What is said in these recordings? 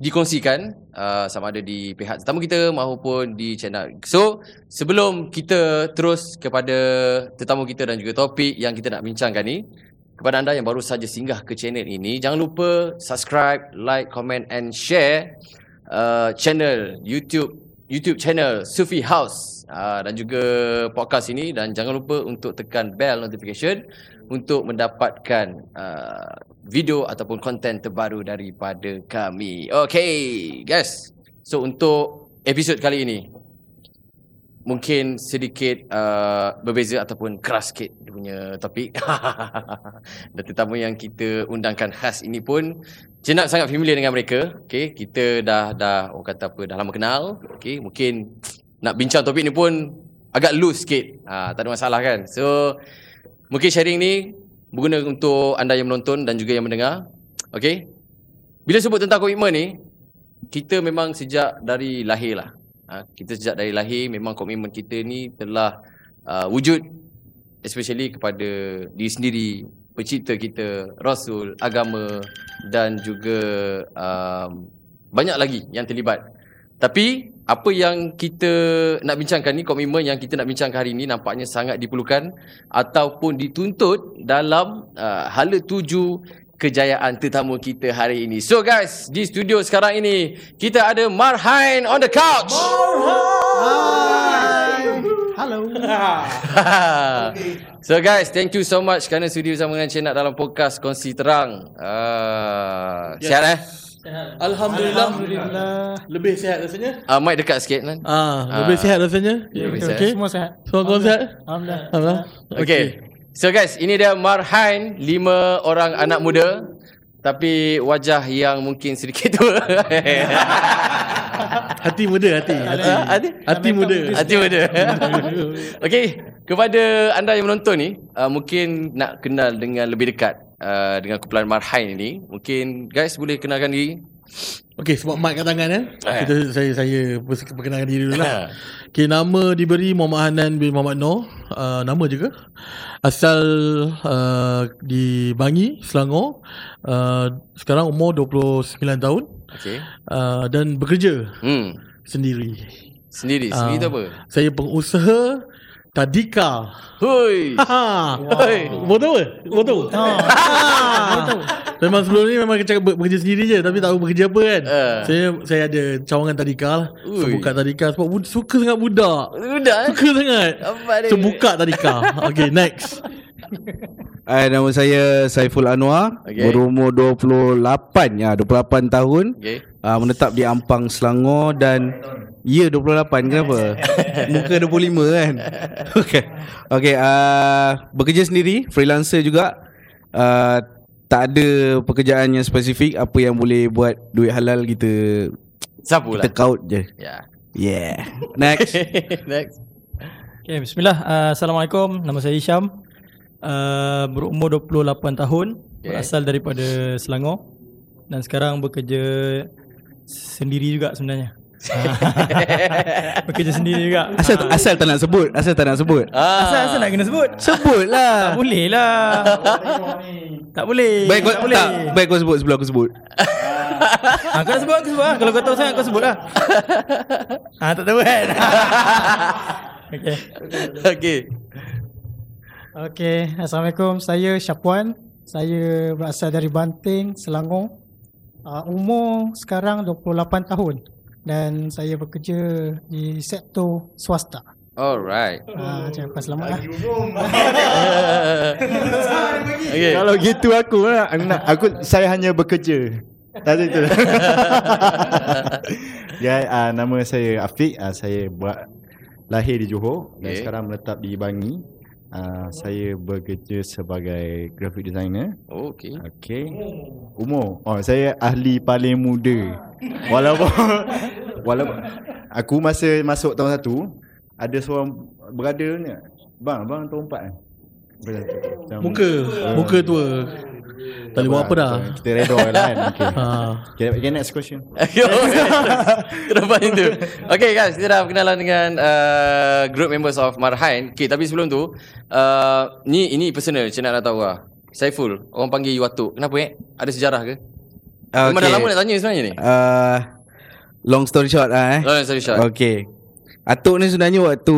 dikongsikan uh, sama ada di pihak tetamu kita maupun di channel. So, sebelum kita terus kepada tetamu kita dan juga topik yang kita nak bincangkan ni, kepada anda yang baru saja singgah ke channel ini, jangan lupa subscribe, like, comment and share uh, channel YouTube YouTube channel Sufi House uh, dan juga podcast ini dan jangan lupa untuk tekan bell notification untuk mendapatkan uh, video ataupun konten terbaru daripada kami. Okay, guys. So untuk episod kali ini mungkin sedikit uh, berbeza ataupun keras sikit dia punya topik. Dan tetamu yang kita undangkan khas ini pun Cik sangat familiar dengan mereka. Okay, kita dah dah orang kata apa dah lama kenal. Okay, mungkin nak bincang topik ni pun agak loose sikit. Ha, tak ada masalah kan. So mungkin sharing ni berguna untuk anda yang menonton dan juga yang mendengar. Okay. Bila sebut tentang komitmen ni, kita memang sejak dari lahir lah Ha, kita sejak dari lahir memang komitmen kita ni telah uh, wujud especially kepada diri sendiri, pencipta kita, rasul, agama dan juga um, banyak lagi yang terlibat. Tapi apa yang kita nak bincangkan ni, komitmen yang kita nak bincangkan hari ini nampaknya sangat diperlukan ataupun dituntut dalam uh, hala tuju kejayaan tetamu kita hari ini. So guys, di studio sekarang ini kita ada Marhain on the couch. Marhain. Hello. so guys, thank you so much kerana sudi bersama dengan Cik Nak dalam podcast Kongsi Terang. Uh, yes. Sihat eh? Alhamdulillah. Alhamdulillah. Lebih sihat rasanya? Ah, uh, mic dekat sikit kan. Ah, uh, lebih sihat rasanya? Yeah, lebih okay. sihat. Semua sihat. Semua kau sihat? Alhamdulillah. Alhamdulillah. Okay. okay. So guys, ini dia Marhain, lima orang anak muda tapi wajah yang mungkin sedikit tua. hati muda, hati. Hati, hati? hati muda. Hati muda. okay, kepada anda yang menonton ni, uh, mungkin nak kenal dengan lebih dekat uh, dengan kumpulan Marhain ini. Mungkin guys boleh kenalkan diri. Okey, sebab mic kat tangan eh. Kita saya saya perkenalkan diri dulu lah. Okey, nama diberi Muhammad Hanan bin Muhammad Noor. Uh, nama juga. Asal uh, di Bangi, Selangor. Uh, sekarang umur 29 tahun. Okey. Uh, dan bekerja hmm. sendiri. Sendiri? Sendiri uh, tu apa? Saya pengusaha Tadika. Hui. Wow. Betul ke? Betul. Ha. Memang sebelum ni memang cakap bekerja sendiri je tapi tak tahu bekerja apa kan. Uh. Saya saya ada cawangan Tadika lah. So buka Tadika sebab bud- suka sangat budak. Budak eh? Suka sangat. Apa dia? So buka Tadika. okay, next. Hai, nama saya Saiful Anwar. Okay. Berumur 28 ya, 28 tahun. Okay. Uh, menetap di Ampang Selangor dan Ya 28 kenapa? Muka 25 kan? Okay. Okay uh, Bekerja sendiri Freelancer juga. Uh, Tak ada pekerjaan yang spesifik Apa yang boleh buat duit halal kita Sapu lah. Kita kaut je. Yeah. yeah. Next. Next. Okay bismillah. Uh, Assalamualaikum. Nama saya Isham uh, Berumur 28 tahun. Okay. Berasal daripada Selangor. Dan sekarang bekerja Sendiri juga sebenarnya Bekerja sendiri juga. Asal ha. asal tak nak sebut Asal tak nak sebut. Ah. Asal asal nak kena sebut. Sebut lah Tak boleh lah. Tak boleh Baik kau, tak, boleh. tak, baik kau sebut sebelum aku sebut. Ha, Kau nak sebut aku sebut lah. Kalau kau tahu sangat kau sebut lah. Ha, Tak tahu kan? Okay Okay Okay Assalamualaikum. Saya Syapuan Saya berasal dari Banting Selangor. Uh, Umur sekarang 28 tahun dan saya bekerja di sektor swasta. Alright. Ah, uh, apa selamat lah. okay. Kalau gitu aku lah, aku saya hanya bekerja. Tadi tu. ya, uh, nama saya Afiq, uh, saya buat lahir di Johor okay. dan sekarang menetap di Bangi. Uh, saya bekerja sebagai graphic designer. Oh, okay. Okay. Umur. Oh, saya ahli paling muda Walaupun Walaupun Aku masa masuk tahun satu Ada seorang Brother ni Bang, bang tahun empat kan Macam, Muka Muka tua. Tak boleh buat apa dah? Kita redor lah kan Okay, ha. okay, okay next question. Kenapa itu Okay guys Kita dah berkenalan dengan uh, Group members of Marhain. Okay tapi sebelum tu uh, Ni ini personal Cik nak tahu lah. Saiful Orang panggil you Atuk Kenapa eh? Ada sejarah ke? Okay. Memang dah lama nak tanya sebenarnya ni. Uh, Long story short lah eh Long story short Okay Atuk ni sebenarnya waktu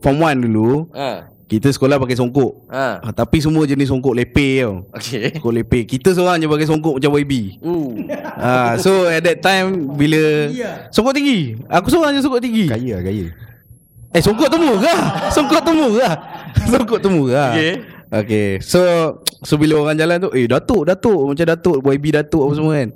Form 1 dulu ha. Kita sekolah pakai songkok ha. ha. Tapi semua jenis songkok lepe tau Okay Songkok lepe Kita seorang je pakai songkok macam YB uh. ha. So at that time Bila Songkok tinggi Aku seorang je songkok tinggi Kaya kaya Eh songkok temu ke? Songkok temu ke? Songkok temu ke? Okay Okay So So bila orang jalan tu Eh Datuk Datuk Macam Datuk YB Datuk apa semua kan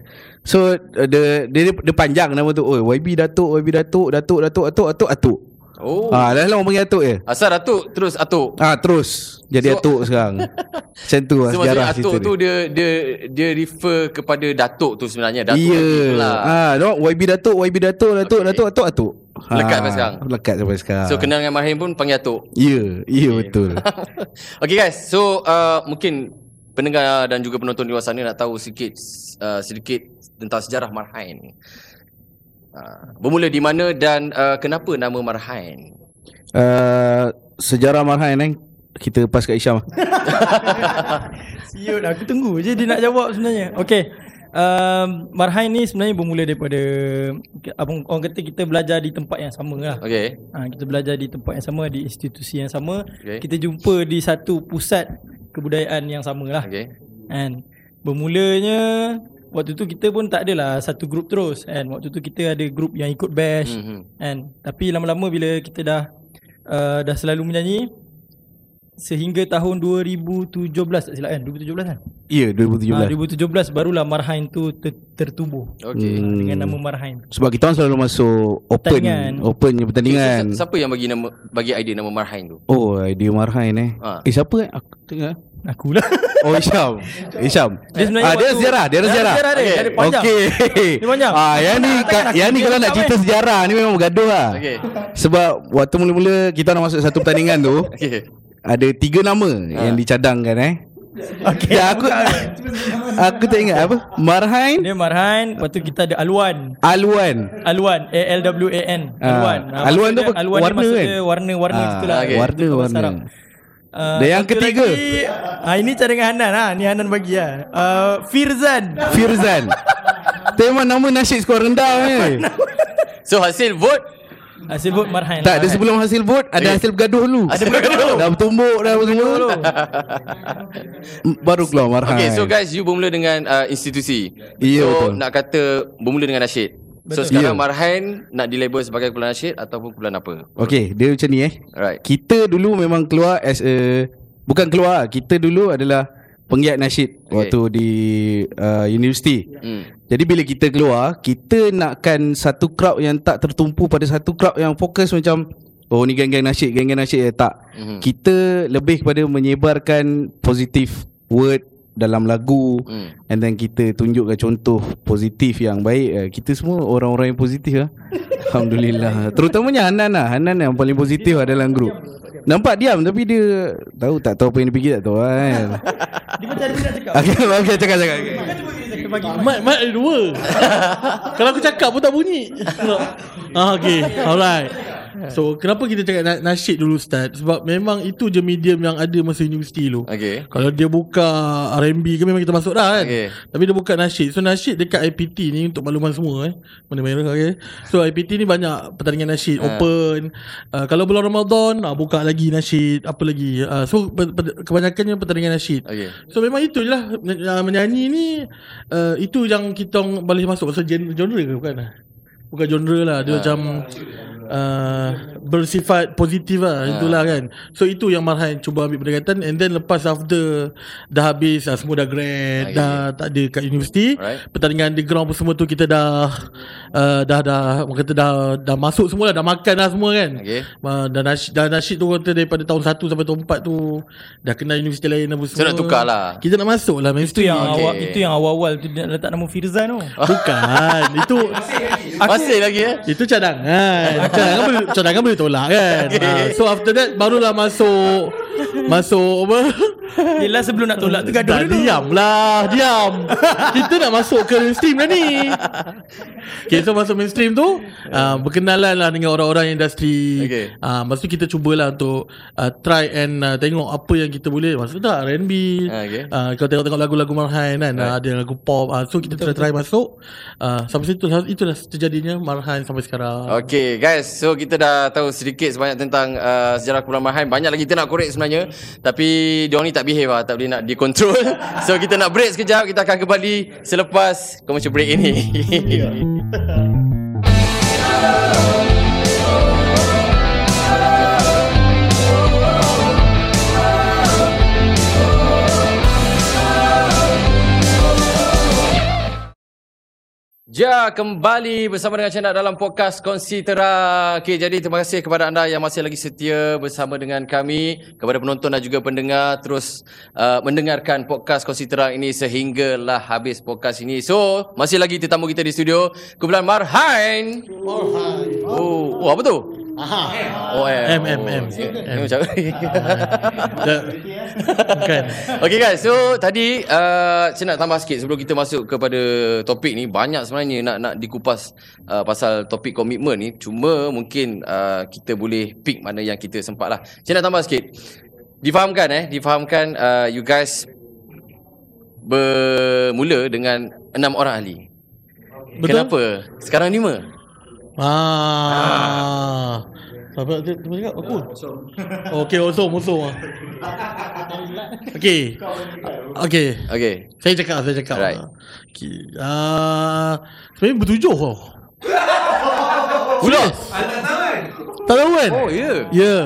So uh, dia, dia, dia panjang nama tu Oh YB Datuk YB Datuk Datuk Datuk Datuk Datuk Datuk Oh. Ah, dah lama panggil Atuk je. Asal Atuk terus Atuk. Ah, terus. Jadi so, Atuk sekarang. Macam tu lah so, sejarah Atuk tu dia. dia dia refer kepada Datuk tu sebenarnya. Datuk yeah. lah. Ah, no, YB Datuk, YB Datuk, Datuk, okay. Datuk, Atuk, Atuk. Lekat sampai sekarang. Lekat sampai sekarang. So kenal dengan Mahim pun panggil Atuk. Ya, yeah, ya yeah, okay. betul. okay guys, so uh, mungkin pendengar dan juga penonton di luar sana nak tahu sedikit uh, sedikit tentang sejarah Marhain. Uh, bermula di mana dan uh, kenapa nama Marhain? Uh, sejarah Marhain eh kita pas kat Isyam. Siut aku tunggu je dia nak jawab sebenarnya. Okey. Um, Marhain ni sebenarnya bermula daripada abang orang kata kita belajar di tempat yang sama lah. Okey. Ha, kita belajar di tempat yang sama di institusi yang sama. Okay. Kita jumpa di satu pusat kebudayaan yang sama lah. Okey. And bermulanya waktu tu kita pun tak adalah satu grup terus kan waktu tu kita ada grup yang ikut bash mm-hmm. kan tapi lama-lama bila kita dah uh, dah selalu menyanyi sehingga tahun 2017 tak silap kan 2017 kan ya yeah, 2017 uh, 2017 barulah Marhain tu ter- tertubuh okey hmm. dengan nama Marhain sebab kita orang selalu masuk open pertandingan. open pertandingan okay, siapa yang bagi nama bagi idea nama Marhain tu oh idea Marhain eh ha. eh siapa eh aku tengok eh. Aku lah Oh Isyam Isyam Dia sebenarnya ah, Dia sejarah Dia ada sejarah Dia okay. Dia panjang okay. Dia panjang ah, Yang ni Yang ni kalau nak cerita sejarah Ni memang bergaduh lah okay. Sebab Waktu mula-mula Kita nak masuk satu pertandingan tu okay. Ada tiga nama ha. Yang dicadangkan eh Okay. Ya, aku aku tak ingat apa? Marhain. Dia Marhain. Lepas tu kita ada Alwan. Alwan. Alwan. A L W A N. Alwan. Uh, Alwan tu Alwan warna kan? Warna-warna uh, itulah. Okay. Warna-warna. Uh, Dan yang ketiga lagi, uh, Ini cara dengan Hanan ha? Ni Hanan bagi lah uh, Firzan Firzan Tema nama nasyid skor rendah ni So hasil vote Hasil vote Marhain Tak ada sebelum hasil vote Ada hasil bergaduh dulu Ada bergaduh Dah bertumbuk Dah dulu Baru keluar Marhain Okay so guys You bermula dengan uh, institusi Iya so, betul nak kata Bermula dengan nasyid So Betul. sekarang yeah. Marhain nak dilabel sebagai kumpulan nasyid ataupun kumpulan apa? Okay, dia macam ni eh. Alright. Kita dulu memang keluar as a bukan keluar, kita dulu adalah penggiat nasyid okay. waktu di uh, universiti. Hmm. Jadi bila kita keluar, kita nakkan satu crowd yang tak tertumpu pada satu crowd yang fokus macam oh ni geng-geng nasyid, geng-geng nasyid eh, tak. Hmm. Kita lebih kepada menyebarkan positif word dalam lagu hmm. and then kita tunjukkan contoh positif yang baik uh, kita semua orang-orang yang positif lah alhamdulillah terutamanya Hanan lah Hanan yang paling positif lah dalam grup nampak diam tapi dia tahu tak tahu apa yang dia fikir tak tahu kan dia macam dia nak cakap. Okey okey cakap cakap Mat, mat ada dua. Kalau aku cakap pun tak bunyi. Ah, Okay. Alright So kenapa kita cakap na- nasyid dulu start Sebab memang itu je medium yang ada masa universiti dulu. Okay. Kalau dia buka R&B ke memang kita masuk dah kan? Okay. Tapi dia buka nasyid. So nasyid dekat IPT ni untuk makluman semua eh? Mana merah okay. So IPT ni banyak pertandingan nasyid. Uh. Open. Uh, Kalau bulan Ramadan uh, Buka lagi nasyid. Apa lagi? Uh, So pe- pe- kebanyakannya pertandingan nasyid. Okay. So memang itu je lah Menyanyi ni uh, Itu yang kita boleh masuk. Pasal genre ke bukan? Bukan genre lah. Dia uh. macam uh, bersifat positif lah uh. itulah kan so itu yang Marhain cuba ambil pendekatan and then lepas after dah habis uh, semua dah grad okay. dah tak ada kat universiti right. pertandingan underground pun semua tu kita dah uh, dah dah orang kata dah dah masuk semua lah dah makan dah semua kan. Okey. Uh, dan nasyid, dan nasyid tu kata daripada tahun 1 sampai tahun 4 tu dah kenal universiti lain apa semua. So nak tukar lah. Kita nak masuk lah Itu yang Okey. awal itu yang awal-awal tu nak letak nama Firzan tu. Bukan. itu Masih lagi eh? itu cadangan. cadangan boleh cadangan boleh tolak kan. Okay. Uh, so after that barulah masuk masuk apa? Yelah sebelum nak tolak tu gaduh Dah dulu. diam lah Diam Kita nak masuk ke mainstream dah ni Okay so masuk mainstream tu uh, Berkenalan lah dengan orang-orang industri. Okay. uh, Lepas tu kita cubalah untuk uh, Try and uh, tengok apa yang kita boleh. Maksud tak R&B Ah, okay. uh, Kalau tengok-tengok lagu-lagu Marhan kan uh, Ada lagu pop uh, So kita try-try masuk. Uh, Sampai situ Itulah terjadinya Marhan sampai sekarang. Okay guys So kita dah tahu sedikit sebanyak tentang uh, Sejarah Kumpulan Marhain Banyak lagi kita nak korek sebenarnya Tapi Diorang ni tak behave lah Tak boleh nak dikontrol. So kita nak break sekejap Kita akan kembali Selepas Commercial break ini Ha ha. Ja kembali bersama dengan Channel dalam podcast Kongsi Tera. Okay, jadi terima kasih kepada anda yang masih lagi setia bersama dengan kami, kepada penonton dan juga pendengar terus uh, mendengarkan podcast Kongsi Tera ini sehinggalah habis podcast ini. So, masih lagi tetamu kita di studio, kumpulan Marhain. Marhain. Oh, oh apa tu? Aha. Oh, eh. M, M, M. M. macam Dah- Bukan Okay guys, so tadi uh, saya nak tambah sikit sebelum kita masuk kepada topik ni banyak sebenarnya nak nak dikupas uh, pasal topik komitmen ni. Cuma mungkin uh, kita boleh pick mana yang kita sempat lah. Saya nak tambah sikit. Difahamkan eh, difahamkan uh, you guys bermula dengan enam orang ahli. Betul? Kenapa? Sekarang lima? Ah. Apa dia dia cakap aku? Okey, osong, osong. Okey. Okey. Okay. Saya cakap, saya cakap. Alright. Okey. Ah, sebenarnya bertujuh tau. Ulas. Tak tahu kan? Oh, ya. Yeah. Ya. Yeah.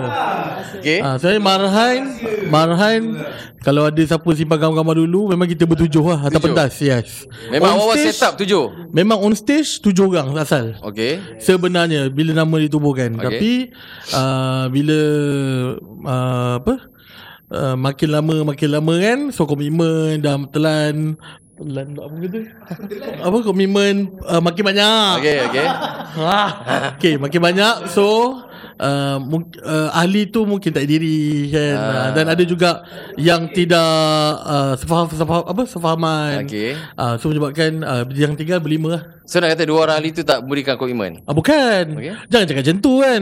Okay. Ah, saya Marhain, Marhain kalau ada siapa simpan gambar-gambar dulu memang kita bertujuh lah atas Tujuh. pentas, yes. Memang On awal stage, set up tujuh. Memang on stage tujuh orang asal. Okay. Sebenarnya bila nama ditubuhkan Okey. okay. Tapi uh, Bila uh, Apa uh, Makin lama Makin lama kan So komitmen Dah telan Telan apa kata Apa komitmen uh, Makin banyak Okay, okay. ah, Okay makin banyak So uh, uh, ahli tu mungkin tak diri kan Ah. uh. dan ada juga yang tidak uh, sefaham, sefaham apa sefahaman Okay. uh, so menyebabkan uh, yang tinggal berlima lah So nak kata dua orang ahli tu tak berikan komitmen? Ah bukan. Okey. Okay. Jangan cakap macam tu kan.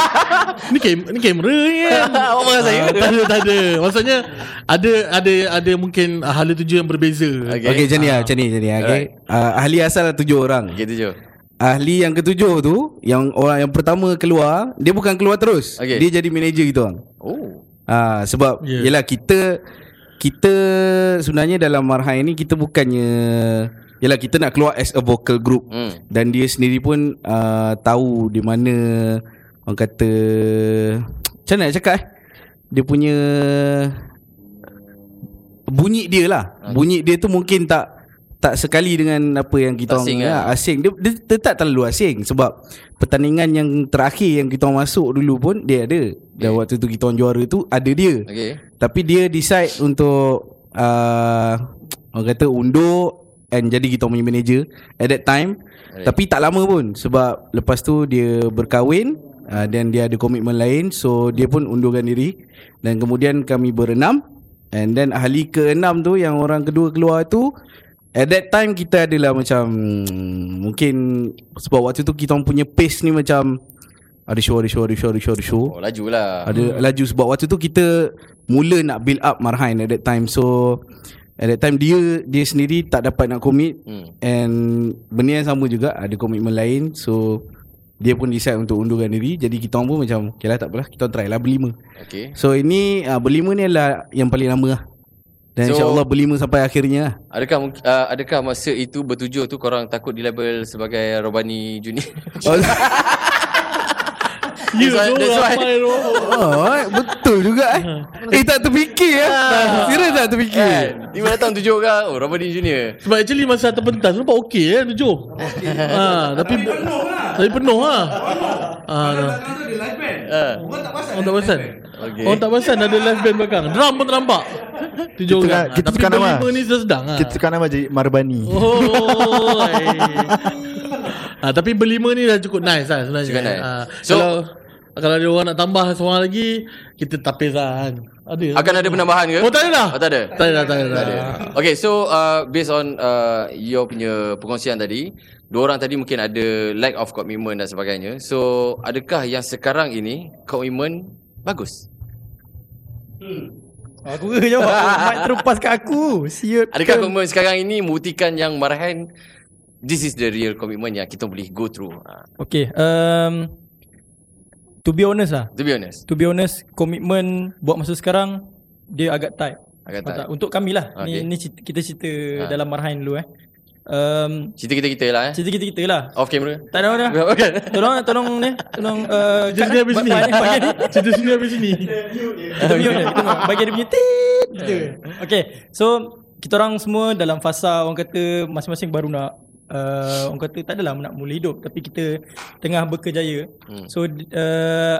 ni kam ni kamera ni kan. Awak marah saya? Ah, tak ada tak ada. Maksudnya ada ada ada mungkin ah, hala tuju yang berbeza. Okay. Okay, macam ni lah, macam ni, macam ni. Okay. Uh, ahli asal ada tujuh orang. Okay, tujuh. Ahli yang ketujuh tu, yang orang yang pertama keluar, dia bukan keluar terus. Okay. Dia jadi manager kita orang. Oh. Ah sebab yeah. yalah kita kita sebenarnya dalam marhai ni kita bukannya yalah kita nak keluar as a vocal group Hmm. dan dia sendiri pun uh, tahu di mana orang kata macam mana nak cakap eh dia punya bunyi dia lah Okay. bunyi dia tu mungkin tak tak sekali dengan apa yang kita Asing orang lah. ya, asing dia, dia, dia tak terlalu asing sebab pertandingan yang terakhir yang kita orang masuk dulu pun dia ada dan Okay. waktu tu kita orang juara tu ada dia Okay. tapi dia decide untuk uh, orang kata undur and jadi kita punya manager at that time Alright. tapi tak lama pun sebab lepas tu dia berkahwin uh, dan dia ada komitmen lain so dia pun undurkan diri dan kemudian kami berenam and then ahli keenam tu yang orang kedua keluar tu at that time kita adalah macam hmm, mungkin sebab waktu tu kita punya pace ni macam ada show ada show ada show ada show ada show. Oh, laju lah. ada laju sebab waktu tu kita mula nak build up Marhain at that time. So at that time dia dia sendiri tak dapat nak commit. Hmm. and benda yang sama juga ada komitmen lain. So dia pun decide untuk undurkan diri. Jadi kita orang pun macam okay lah tak apalah kita try lah berlima. Okay. so ini uh, berlima ni adalah yang paling lama lah dan So- insyaAllah berlima sampai akhirnya lah Adakah uh, adakah masa itu bertujuh tu korang takut di label sebagai Robani Junior? oh, Ya That's why- that's why- Oh, eh, betul juga eh. Eh tak terfikir ya. Serius tak terfikir. Kan? Lima datang tujuh orang. Oh, Robert Dean Junior. Sebab actually masa terpentas Nampak okey eh tujuh ha, Tapi Tapi penuh lah ha, dah. Ah. Orang tak perasan Okey. Orang tak perasan ada live band belakang Drum pun tak nampak Tujuh Kita orang kan- kita Tapi tekan nama. ni sedang lah Kita tekan nama jadi Marbani. Oh ha, Tapi berlima ni dah cukup nice lah sebenarnya Cukup nice. ha, So- Kalau Kalau ada orang nak tambah seorang lagi Kita tapis lah kan Ada Akan ada penambahan ke? Oh tak ada dah Oh, tak ada? Tak ada dah tak ada, Tak ada. Okay, so uh, based on uh, your punya perkongsian tadi, dua orang tadi mungkin ada lack of commitment dan sebagainya. So, adakah yang sekarang ini commitment bagus? Aku ke jawab Mic terlepas kat aku Siut Adakah commitment sekarang ini membuktikan yang Marhan this is the real commitment yang kita boleh go through? Uh, Okay um, To be honest lah to be honest. To be honest Komitmen Buat masa sekarang Dia agak tight Agak tak? Untuk kami lah Okay. Ni, ni kita cerita Ha. dalam marhain dulu eh um, Cerita kita-kita lah eh. Cerita kita-kita lah Off camera. Tak ada mana Okay. Tolong tolong ni Tolong uh, Cerita sini habis sini Bagian ni Cerita sini habis sini Kita mute dia Kita. Bagi dia punya tit. Okay So Kita orang semua dalam fasa Orang kata Masing-masing baru nak uh, Orang kata tak adalah nak mula hidup Tapi kita Tengah berkejaya Hmm. So uh,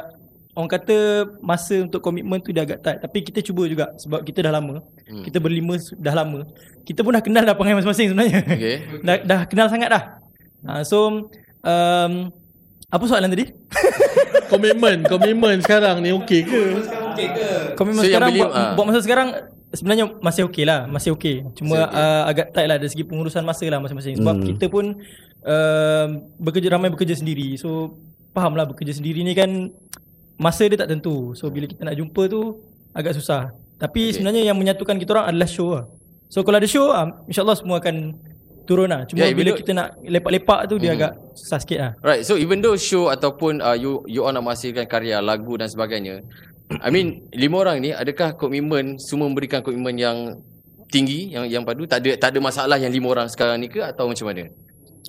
Orang kata Masa untuk komitmen tu Dia agak tight Tapi kita cuba juga Sebab kita dah lama Hmm. Kita berlima dah lama Kita pun dah kenal dah Perangai masing-masing sebenarnya Okay. dah, dah kenal sangat dah uh, So um, Apa soalan tadi? Komitmen Komitmen sekarang ni okey ke Komitmen So, yang sekarang beli- buat, ah. buat masa sekarang sebenarnya masih okey lah, masih okey. Cuma Masih okay. okey. uh, agak tight lah dari segi pengurusan masa lah masing-masing. Sebab Hmm. kita pun uh, bekerja ramai bekerja sendiri. So faham lah bekerja sendiri ni kan masa dia tak tentu. So bila kita nak jumpa tu agak susah. Tapi Okay. sebenarnya yang menyatukan kita orang adalah show lah. So kalau ada show, uh, insyaAllah semua akan turun lah. Cuma Yeah, yeah, bila even kita nak lepak-lepak tu dia Mhm. agak susah sikit lah. Right. So even though show ataupun uh, you you all nak menghasilkan karya lagu dan sebagainya, I mean lima orang ni adakah komitmen semua memberikan komitmen yang tinggi yang yang padu tak ada tak ada masalah yang lima orang sekarang ni ke atau macam mana?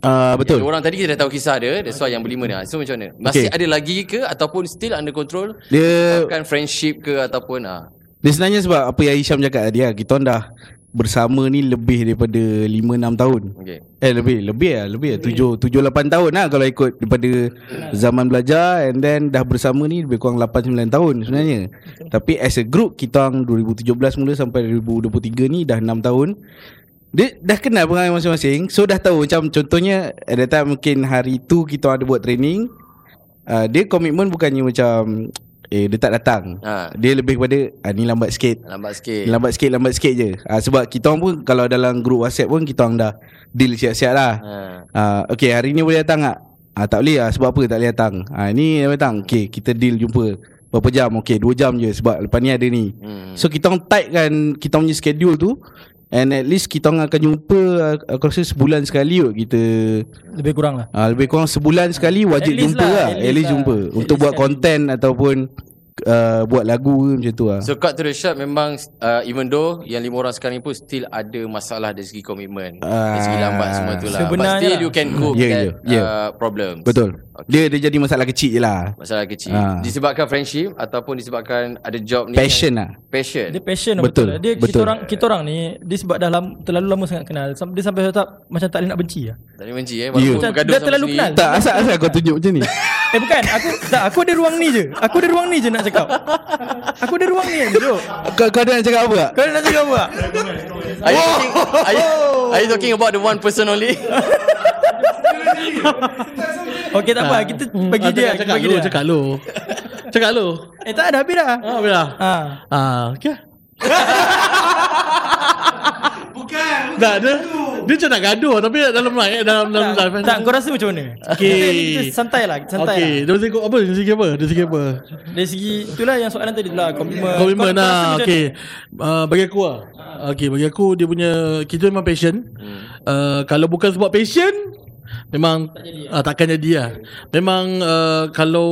Ah Yang betul. dua orang tadi kita dah tahu kisah dia, that's why yang berlima ni. ah. So macam mana? Masih Okay. ada lagi ke ataupun still under control? Dia Bukan friendship ke ataupun ah. dia sebenarnya sebab apa yang Hisham cakap tadi lah, kita orang dah bersama ni lebih daripada 5 6 tahun. Okay. Eh lebih lebih lah lebih lah 7 7 8 tahun lah kalau ikut daripada zaman belajar and then dah bersama ni lebih kurang 8 9 tahun sebenarnya. Tapi as a group kita orang 2017 mula sampai 2023 ni dah 6 tahun. Dia dah kenal perangai masing-masing. So dah tahu macam contohnya At that time mungkin hari tu kita ada buat training. Uh, Dia komitmen bukannya macam Eh dia tak datang. Ha. Dia lebih kepada ah, Ni lambat sikit. Lambat sikit. Lambat sikit lambat sikit je. Uh, Sebab kita orang pun Kalau dalam grup whatsapp pun Kita orang dah Deal siap-siap lah. Ha. uh, Okay hari ni boleh datang tak? Uh, tak boleh lah. Sebab apa tak boleh datang? Uh, Ni datang. Okay kita deal jumpa. Berapa jam? Okay 2 jam je Sebab lepas ni ada ni. Hmm. So kita orang tight kan Kita punya schedule tu And at least kita orang akan jumpa Aku rasa sebulan sekali kot Kita Lebih kurang lah. uh, Lebih kurang sebulan sekali Wajib At least jumpa lah, lah, at At least least lah. jumpa At Untuk least buat sekali. content Ataupun uh, Buat lagu ke macam tu lah So cut to the short memang uh, even though yang lima orang sekarang ni pun still ada masalah dari segi komitmen. dari segi Ah. lambat semua tu lah. But Sebenarnya still lah. you can cope Ya, yeah, that ya, ya. uh, problems. Betul Dia dia jadi masalah kecil je lah Masalah kecil. Ah. Disebabkan friendship ataupun disebabkan ada job ni. Passion lah passion. Dia passion Betul, betul. lah. Dia kita betul. orang kita orang ni dia sebab dah lama, terlalu lama sangat kenal. Dia sampai tak macam tak boleh nak benci lah. Tak boleh benci eh. Ya. Walaupun Macam dia terlalu sendiri. kenal. Tak asal-asal kau tunjuk macam ni Eh bukan, aku tak aku ada ruang ni je. Aku ada ruang ni je nak cakap. Aku ada ruang ni. Jom. Kau, kau ada nak cakap apa tak? Kau nak cakap apa? Are you, talking, are, you, are you talking about the one person only? Okey tak apa, kita bagi Ah, dia, cakap, lu, dia. Cakap lu Cakap lu Eh tak ada habis dah. Ah, bila? Ha. Ah, okay. Tak dia dia macam nak gaduh tapi dalam mic dalam dalam live. Tak, kau rasa macam mana? Okey. Santai lah, santai Okey, lah. dari segi apa? Dari segi apa? Dari segi apa? Dari segi itulah yang soalan tadi lah, komitmen. Komitmen lah Okay uh, Bagi aku lah Okay bagi aku Dia punya Kita memang passion uh, Kalau bukan sebab passion Memang uh, Takkan jadi lah Memang uh, Kalau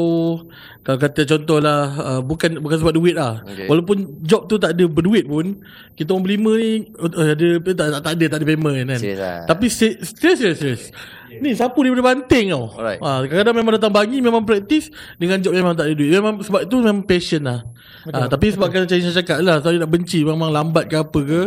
Kalau kata contoh lah uh, Bukan bukan sebab duit lah. Okay. Walaupun job tu tak ada berduit pun Kita orang berlima ni uh, Ada tak, tak, tak ada Tak ada payment kan. Serius lah. Tapi se- serius serius serius Ni sapu daripada banting tau Alright. ha, Kadang-kadang memang datang pagi Memang praktis Dengan job memang tak ada duit. Memang, Sebab itu memang passion lah. Ha, Tapi sebab kan saya cakap lah Saya nak benci Memang lambat ke apa ke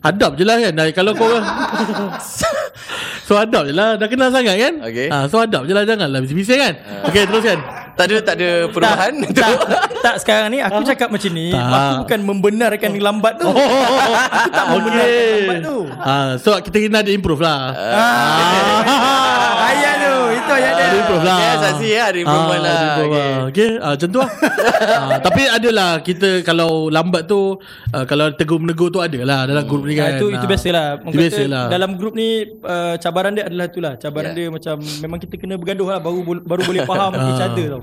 Hadap je lah kan. Dah, Kalau korang So hadap je lah. Dah kenal sangat kan? Okay. ha, So hadap je lah Janganlah bising-bising kan? Okay teruskan Tak ada tak ada perubahan tak, tak sekarang ni aku cakap macam ni Tak. Aku bukan membenarkan yang lambat tu Aku tak membenarkan lambat tu ha, So kita kena ada improve lah ah, Ayat tu Itu ayat dia Ada improve lah Okay, saksi ya, ada improvement lah. ada improve Okay. lah. Okay, ah, macam tu lah ah, Tapi adalah Kita kalau lambat tu ah, Kalau tegur menegur tu ada lah Dalam grup ni Ah, kan itu itu Ah. biasalah. Itu biasalah Dalam grup ni uh, cabaran dia adalah itulah. Cabaran Yeah. dia macam memang kita kena bergaduh lah baru baru boleh faham each other tau.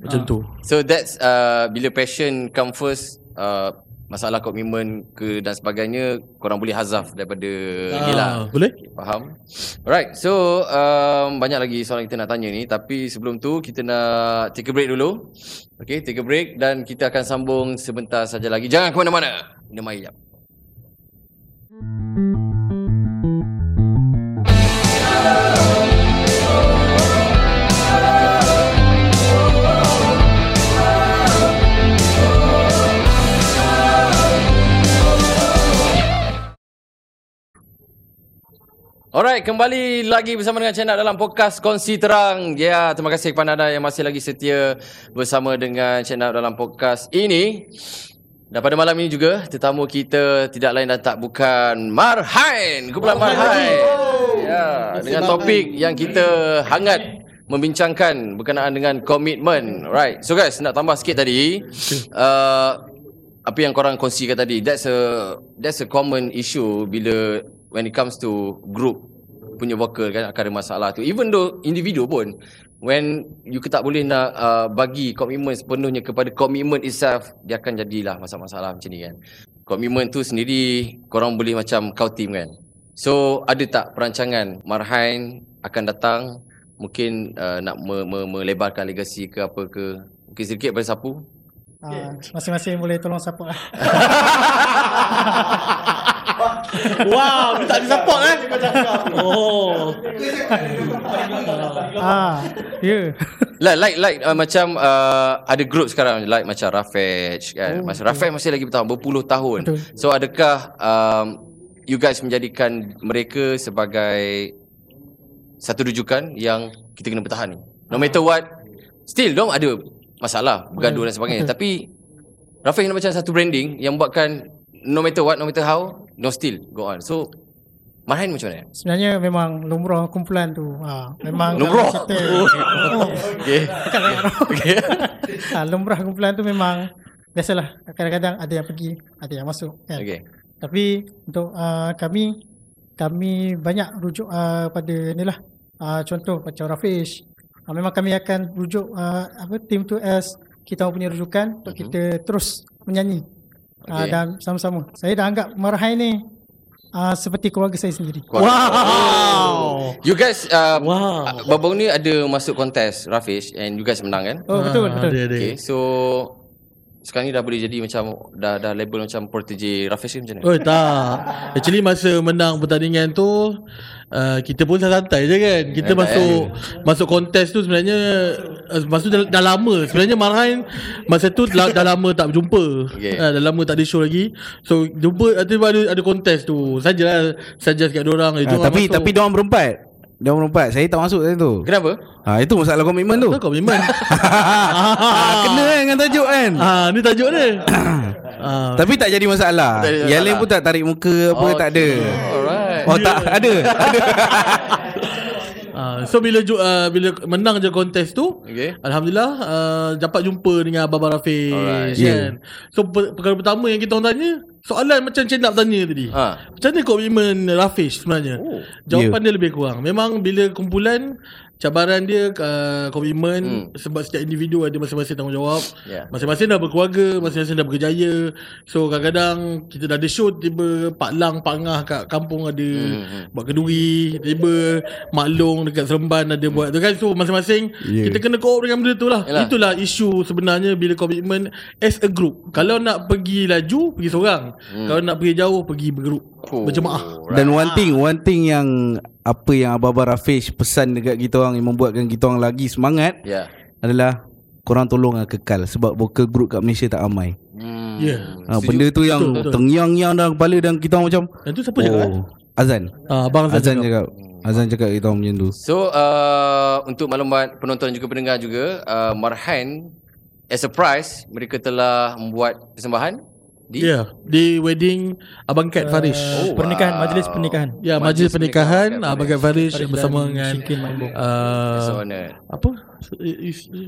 Macam tu So that's uh, bila passion come first uh, masalah komitmen ke dan sebagainya korang boleh hazaf daripada ni lah. Ah, Boleh? Faham? Alright, so um, banyak lagi soalan kita nak tanya ni tapi sebelum tu kita nak take a break dulu. Okay, take a break dan kita akan sambung sebentar saja lagi. Jangan ke mana-mana. Minum air jap. Alright, kembali lagi bersama dengan Channel dalam podcast Kongsi Terang. Ya, yeah, terima kasih kepada anda yang masih lagi setia bersama dengan Channel dalam podcast ini. Dan pada malam ini juga, tetamu kita tidak lain dan tak bukan Marhain. Kumpulan Marhain. Ya, dengan topik yang kita hangat membincangkan berkenaan dengan komitmen. Right. So guys, nak tambah sikit tadi. Uh, apa yang korang kongsikan tadi that's a that's a common issue bila when it comes to group punya worker kan akan ada masalah tu. Even though individu pun when you tak boleh nak uh, bagi komitmen sepenuhnya kepada komitmen itself dia akan jadilah masalah-masalah macam ni kan. Komitmen tu sendiri korang boleh macam kau team kan. So ada tak perancangan Marhain akan datang? Mungkin uh, nak me- me- melebarkan legasi ke apa ke? Mungkin sedikit pada sapu. Ah, masing-masing boleh tolong support lah. Wow Tak ada support eh Oh ah, ya. Yeah. Like like like uh, macam uh, ada group sekarang like macam Rafej kan. Oh, Masa Rafej masih lagi bertahun berpuluh tahun. Betul. So adakah um, you guys menjadikan mereka sebagai satu rujukan yang kita kena bertahan ni. No matter what still dong ada masalah bergaduh dan sebagainya Betul. tapi nak macam satu branding yang buatkan no matter what no matter how no still go on. So Marhain macam mana? Sebenarnya memang lumrah kumpulan tu. Ah, memang Lumrah? Kita, Okay. okay. ah, lumrah kumpulan tu memang biasalah. Kadang-kadang ada yang pergi, ada yang masuk. Kan? Okay. Tapi untuk uh, kami kami banyak rujuk uh, pada ni lah. Uh, contoh macam Rafish. Uh, memang kami akan rujuk uh, apa team tu as kita punya rujukan untuk kita terus menyanyi. Uh, Okay. dan sama-sama. Saya dah anggap Marhai ni uh, seperti keluarga saya sendiri. Wow You guys uh, Wow. wow. Babong ni ada masuk kontes Rafish and you guys menang kan? Oh betul Ah, betul. Ada ada Okay, so sekarang ni dah boleh jadi macam dah dah label macam protege Rafish ke macam mana? Oh tak Actually masa menang pertandingan tu uh, Kita pun santai je kan Kita Santai, masuk Masuk kontes tu sebenarnya uh, Masa tu dah, dah lama Sebenarnya Marhain Masa tu dah, dah lama tak berjumpa Okay. uh, Dah lama tak ada show lagi So jumpa Tiba ada, ada kontes tu Sajalah Suggest kat diorang eh, Ah, diorang tapi masuk. tapi dia orang berempat. Dia orang berempat. Saya tak masuk tadi tu. Kenapa? Ha, itu masalah komitmen tu. Kau komitmen Ah, kena kan dengan tajuk kan. Ah, ni tajuk dia. ah, Tapi tak jadi masalah. Tak Yang lain pun tak tarik muka apa Oh, tak ada. Alright. Oh tak ada. ada. so bila ju, uh, bila menang je kontes tu, Okay. Alhamdulillah uh, dapat jumpa dengan Abang Rafiq Alright. kan. So per, perkara pertama yang kita orang tanya, soalan macam Cik nak tanya tadi. Ha. Macam mana komitmen Rafiq sebenarnya? Oh. Jawapan dia lebih kurang. Memang bila kumpulan cabaran dia uh, komitmen Hmm. sebab setiap individu ada masing-masing tanggungjawab. Yeah. Masing-masing dah berkeluarga, masing-masing dah berjaya. So kadang-kadang kita dah ada show tiba Pak Lang, Pak Ngah kat kampung ada Hmm, hmm. buat keduri, tiba Mak Long dekat Seremban ada buat tu kan. So masing-masing Yeah. kita kena cope dengan benda tu lah. Yalah. Itulah isu sebenarnya bila komitmen as a group. Kalau nak pergi laju, pergi seorang. Hmm. Kalau nak pergi jauh, pergi bergroup. Oh, berjemaah. Right. Dan one thing, one thing yang apa yang Abah Rafish pesan dekat kita orang yang membuatkan kita orang lagi semangat yeah. adalah korang tolong lah kekal sebab vocal group kat Malaysia tak ramai. Hmm. Yeah. Ha, benda tu yang tengyang-nyang dalam kepala dan kita orang macam Dan tu siapa oh, cakap? Azan. Ah, abang Azan, Azan cakap. cakap. Azan cakap kita orang macam tu. So uh, untuk maklumat penonton juga pendengar juga, uh, Marhan as a prize mereka telah membuat persembahan di yeah, di wedding Abang Kat uh, Farish. Oh, pernikahan, wow. majlis pernikahan. Ya, yeah, majlis, majlis pernikahan, pernikahan Abang Kat Farish, Farish bersama dengan uh, apa?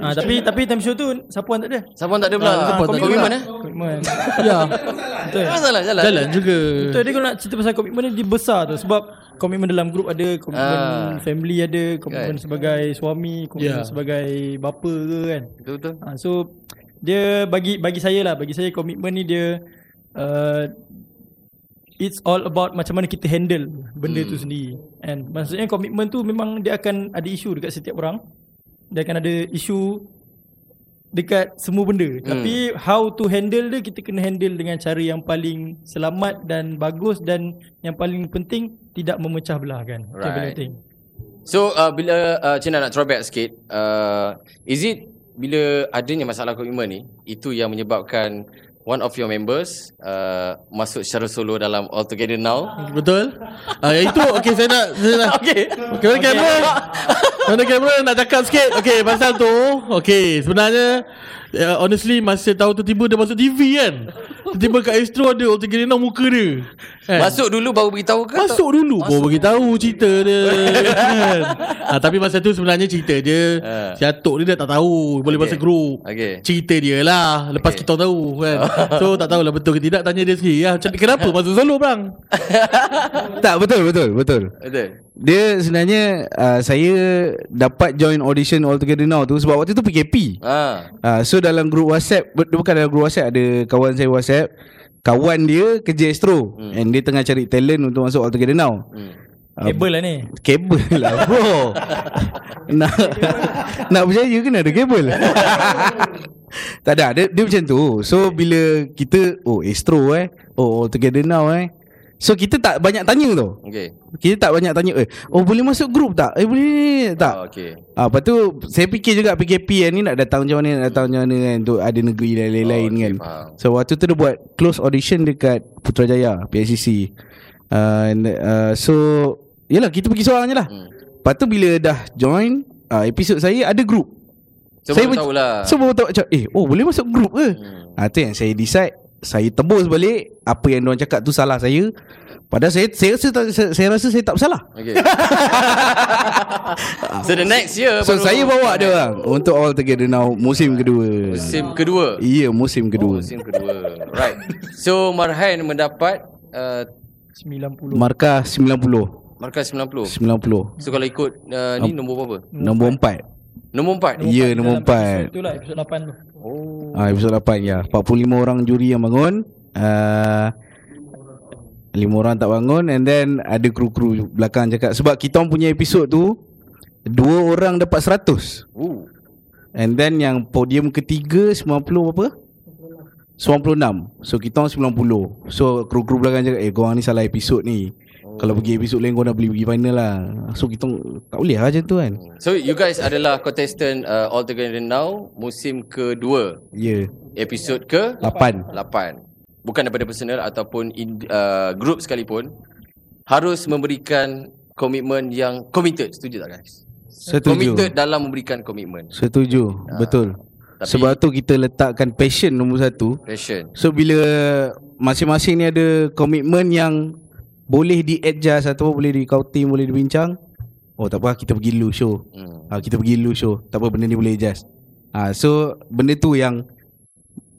Ah, tapi tapi time show tu Sapuan tak ada. Sapuan tak ada pula. Ah, komitmen eh? Komitmen. ya. Betul. Jalan, jalan. Jalan juga. Betul dia kalau nak cerita pasal komitmen dia besar tu sebab komitmen dalam grup ada, komitmen ah. family ada, komitmen kan. sebagai suami, komitmen yeah. sebagai bapa ke kan. Betul betul. Ah, so dia bagi bagi saya lah bagi saya komitmen ni dia uh, it's all about macam mana kita handle benda hmm. tu sendiri and maksudnya komitmen tu memang dia akan ada isu dekat setiap orang dia akan ada isu dekat semua benda hmm. tapi how to handle dia kita kena handle dengan cara yang paling selamat dan bagus dan yang paling penting tidak memecah belah kan right. so uh, bila uh, Cina nak throwback sikit uh, is it bila adanya masalah komitmen ni itu yang menyebabkan one of your members uh, masuk secara solo dalam All Together Now. Betul. Uh, itu okey saya nak saya nak okey. Okey okay. kamera. Mana kamera nak cakap sikit. Okey pasal tu okey sebenarnya uh, honestly masa tahu tu tiba dia masuk TV kan tiba kat Astro ada Together Now muka dia kan? masuk dulu baru beritahu ke masuk atau? dulu masuk. baru beritahu cerita dia kan? ha, tapi masa tu sebenarnya cerita dia uh. si Atok dia dah tak tahu boleh okay. masuk grup okay. cerita dia lah lepas okay. kita tahu kan so tak tahulah betul ke tidak tanya dia sendiri ya. macam kenapa masuk solo bang tak betul betul betul betul dia sebenarnya uh, saya dapat join audition All Together Now tu sebab waktu tu PKP. Ah. Uh, so dalam grup WhatsApp bukan dalam grup WhatsApp ada kawan saya WhatsApp. Kawan dia kerja Astro. Hmm. and dia tengah cari talent untuk masuk All Together Now. Hmm. Kabel lah ni. Kabel lah bro. Nak Nak berjaya kena ada kabel? Tak ada dia, dia macam tu. So bila kita Oh Astro eh. Oh all together now eh So kita tak banyak tanya tu. Okay. Kita tak banyak tanya eh oh boleh masuk grup tak? Eh boleh tak? Oh, okay. Ah lepas tu saya fikir juga PKP ni nak datang macam mana nak datang macam mana kan untuk ada negeri lain-lain oh, okay, kan. Faham. So waktu tu dia buat close audition dekat Putrajaya PSCC. Uh, and, uh, so yalah kita pergi seorang je lah. Hmm. Lepas tu bila dah join uh, episod saya ada grup. So saya baru tahu lah. So baru tahu macam eh oh boleh masuk grup ke? Hmm. Ah tu yang saya decide saya tebus balik apa yang diorang cakap tu salah saya. Padahal saya saya rasa saya, saya rasa saya tak bersalah. Okay. so the next year So saya bawa dia orang untuk all together now musim kedua. Musim kedua. Iya, musim kedua. Oh, musim kedua. right. So Marhan mendapat uh, 90. Markah 90. Markah 90. 90. So kalau ikut uh, ni nombor berapa? Nombor 4. Nombor 4. Ya, nombor 4. Itulah episod 8 tu. Oh. Ah, episod 8 ya. 45 orang juri yang bangun. Uh, Lima orang tak bangun And then Ada kru-kru belakang cakap Sebab kita punya episod tu Dua orang dapat seratus Ooh. And then yang podium ketiga Sembilan puluh apa? Sembilan puluh enam So kita orang sembilan puluh So kru-kru belakang cakap Eh korang ni salah episod ni. Kalau pergi episod lain Kau dah boleh pergi final lah. So kita Tak boleh lah macam tu kan. So you guys adalah Contestant uh, All Together Now Musim kedua. Ya. Yeah. Episod ke? Lapan. Lapan. Bukan daripada personal ataupun in, uh, group sekalipun. Harus memberikan komitmen yang committed. Setuju tak guys? Setuju. Committed dalam memberikan komitmen. Setuju. Ha. betul. Tapi, sebab tu kita letakkan passion nombor satu. Passion. So bila masing-masing ni ada komitmen yang boleh di adjust atau boleh di counting boleh dibincang. Oh tak apa kita pergi dulu show. Hmm. ha, kita pergi dulu show. Tak apa benda ni boleh adjust. Ha, so benda tu yang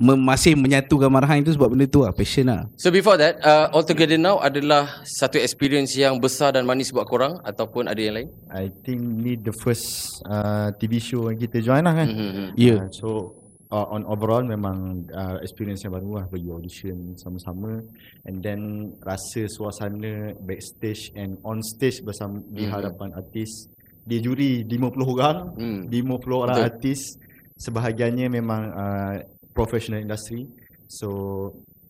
masih menyatukan marahan itu sebab benda tu lah passion lah. So before that uh, all together now adalah satu experience yang besar dan manis buat korang ataupun ada yang lain? I think ni the first uh, TV show yang kita join lah kan? Mm-hmm. yeah. uh, so uh, on overall memang uh, experience yang baru lah bagi audition sama-sama and then rasa suasana backstage and on stage bersama mm-hmm. di hadapan artis dia juri 50 orang mm. 50 orang Betul. artis sebahagiannya memang uh, professional industry so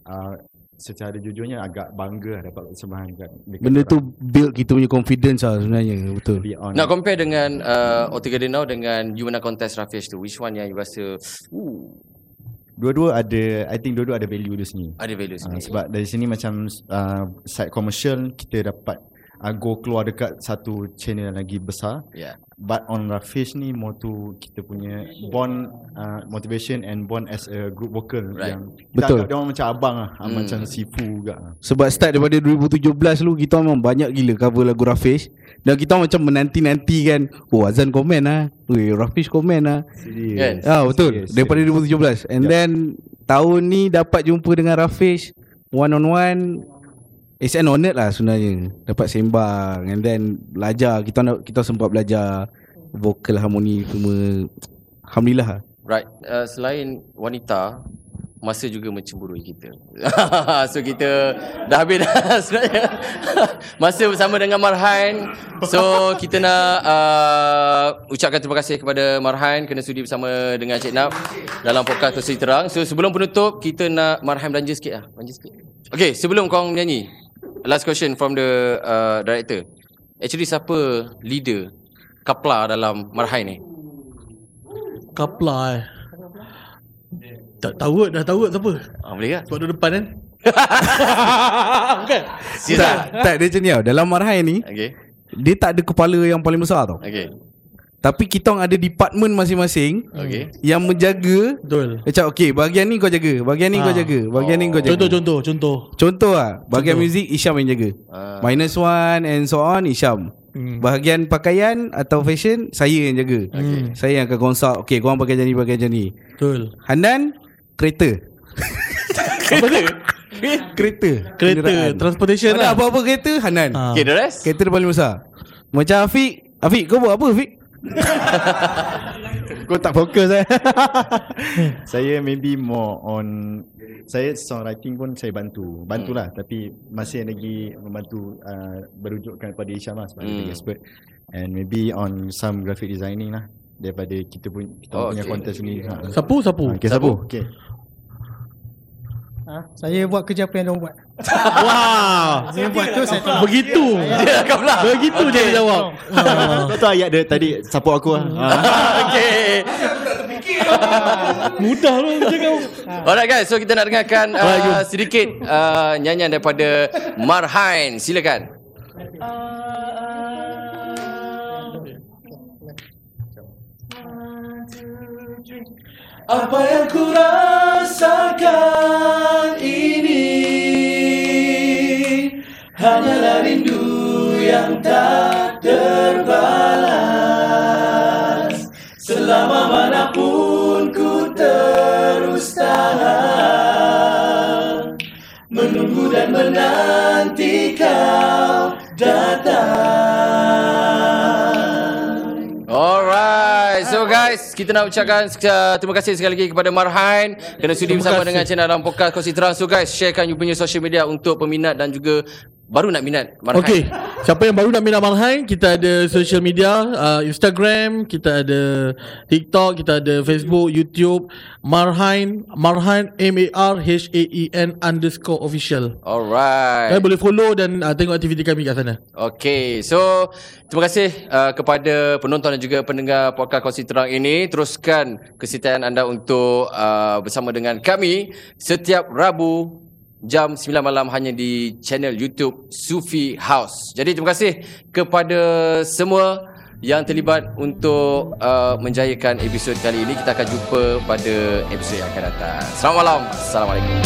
uh, secara jujurnya agak bangga lah dapat persembahan kat Benda tu build kita punya confidence lah sebenarnya betul. Nak compare dengan uh, Ortega Denau dengan you menang contest Rafish tu, which one yang you rasa ooh, Dua-dua ada I think dua-dua ada value dia sini. Ada value sini. Uh, sebab dari sini macam uh, side commercial kita dapat uh, go keluar dekat satu channel yang lagi besar. Yeah. But on Rafish ni more tu kita punya bond uh, motivation and bond as a group vocal Right. yang Betul. Dia orang macam abang lah, Hmm. hmm. macam sifu juga. Sebab start daripada 2017 dulu kita memang banyak gila cover lagu Rafish dan kita macam menanti-nanti kan. Oh Azan komen lah. Weh Rafish komen lah. Kan? Ah betul. Yes, Daripada 2017. And Yup. then tahun ni dapat jumpa dengan Rafish one on one It's an honor lah sebenarnya Dapat sembang And then Belajar Kita nak kita sempat belajar Vokal harmoni semua Alhamdulillah lah Right. Uh, selain wanita, masa juga mencemburui kita. so kita dah habis dah sebenarnya. masa bersama dengan Marhan. So kita nak uh, ucapkan terima kasih kepada Marhan kena sudi bersama dengan Cik Nap dalam podcast Tersi Terang. So sebelum penutup kita nak Marhan belanja sikit lah. Belanja sikit. Okay, sebelum kau menyanyi. Last question from the uh, director. Actually siapa leader kapla dalam Marhan ni? Kapla eh. Tak tahu dah tahu siapa. Ah, boleh tak? Sebab duduk depan kan. Bukan. Tak, tak? tak dia macam ni tau Dalam Marhai ni Okay. Dia tak ada kepala yang paling besar tau Okay. Tapi kita orang ada department masing-masing Okay. Yang menjaga Betul. Macam okay bahagian ni kau jaga Bahagian ni Ah. kau jaga Bahagian ni kau jaga Contoh contoh contoh. Contoh lah Bahagian Contoh. muzik Isyam yang jaga Ah. Minus one and so on Isyam Hmm. Bahagian pakaian atau fashion Saya yang jaga Okay. Saya yang akan consult Okay korang pakai macam ni Pakai macam ni Betul. Hanan Kereta Apa dia? Kereta Kereta Kenderaan. transportation Ada lah. apa-apa kereta Hanan Ah. Okay, the rest? Kereta dia paling besar Macam Afiq Afiq kau buat apa Afiq Kau tak fokus eh Saya maybe more on Saya songwriting pun saya bantu Bantulah hmm. Tapi masih lagi membantu uh, Berujukkan kepada Isyam lah Sebab Hmm. expert And maybe on some graphic designing lah Daripada kita pun kita Oh, punya okay. kontes ni ha. Sapu sapu. Okay sapu Okay Ha, saya buat kerja apa yang diorang buat. Wah. Saya buat tu saya tolong. Begitu. Dia kapla. Begitu dia jawab. Kau tahu ayat dia tadi Sapu aku lah ha. okay. Mudah lah macam kau. Alright guys, so kita nak dengarkan uh, sedikit uh, nyanyian daripada Marhain. Silakan. Apa yang ku rasakan ini? Hanyalah rindu yang tak terbalas. Selama manapun ku terus tahan Menunggu dan menanti kau datang. Alright, so guys, kita nak ucapkan uh, terima kasih sekali lagi kepada Marhain kerana sudi bersama dengan channel dalam podcast Kongsi Terang. So guys, sharekan you punya social media untuk peminat dan juga baru nak minat Marhain. Okey, siapa yang baru nak minat Marhain, kita ada social media, uh, Instagram, kita ada TikTok, kita ada Facebook, YouTube, Marhain, Marhain M A R H A E N underscore official. Alright. Kalian boleh follow dan uh, tengok aktiviti kami kat sana. Okey, so terima kasih uh, kepada penonton dan juga pendengar podcast Kongsi Terang ini. Teruskan kesetiaan anda untuk uh, bersama dengan kami setiap Rabu jam 9 malam hanya di channel YouTube Sufi House. Jadi terima kasih kepada semua yang terlibat untuk uh, menjayakan episod kali ini. Kita akan jumpa pada episod yang akan datang. Selamat malam. Assalamualaikum.